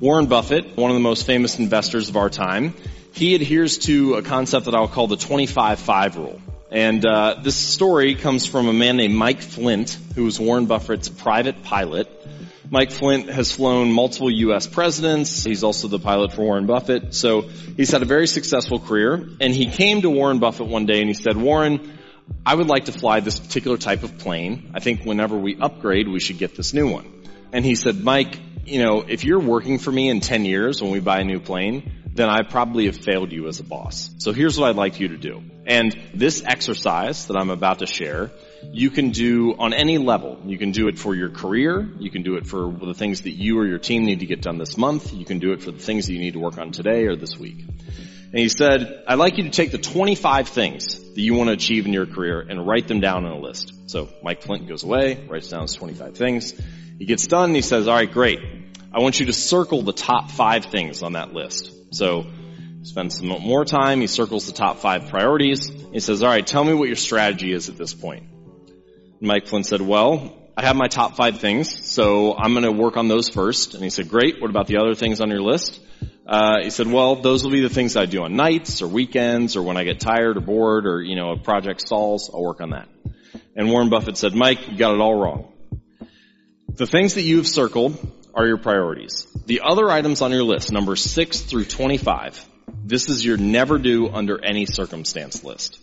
Warren Buffett, one of the most famous investors of our time, he adheres to a concept that I'll call the 25-5 rule. And uh, this story comes from a man named Mike Flint, who was Warren Buffett's private pilot. Mike Flint has flown multiple U.S. presidents. He's also the pilot for Warren Buffett. So he's had a very successful career. And he came to Warren Buffett one day and he said, Warren, I would like to fly this particular type of plane. I think whenever we upgrade, we should get this new one. And he said, Mike, you know, if you're working for me in 10 years when we buy a new plane, then I probably have failed you as a boss. So here's what I'd like you to do. And this exercise that I'm about to share, you can do on any level. You can do it for your career. You can do it for the things that you or your team need to get done this month. You can do it for the things that you need to work on today or this week. And he said, I'd like you to take the 25 things that you want to achieve in your career and write them down on a list. So Mike Flint goes away, writes down his 25 things. He gets done he says, all right, great. I want you to circle the top five things on that list. So spends some more time. He circles the top five priorities. He says, all right, tell me what your strategy is at this point. Mike Flint said, well, I have my top five things, so I'm going to work on those first. And he said, great. What about the other things on your list? Uh, he said, well, those will be the things I do on nights or weekends or when I get tired or bored or, you know, a project stalls. I'll work on that. And Warren Buffett said, Mike, you got it all wrong. The things that you've circled are your priorities. The other items on your list, number 6 through 25, this is your never do under any circumstance list.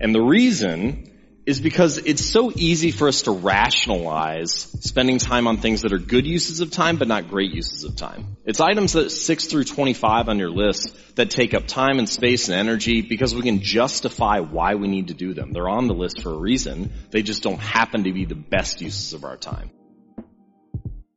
And the reason is because it's so easy for us to rationalize spending time on things that are good uses of time but not great uses of time. It's items that 6 through 25 on your list that take up time and space and energy because we can justify why we need to do them. They're on the list for a reason. They just don't happen to be the best uses of our time.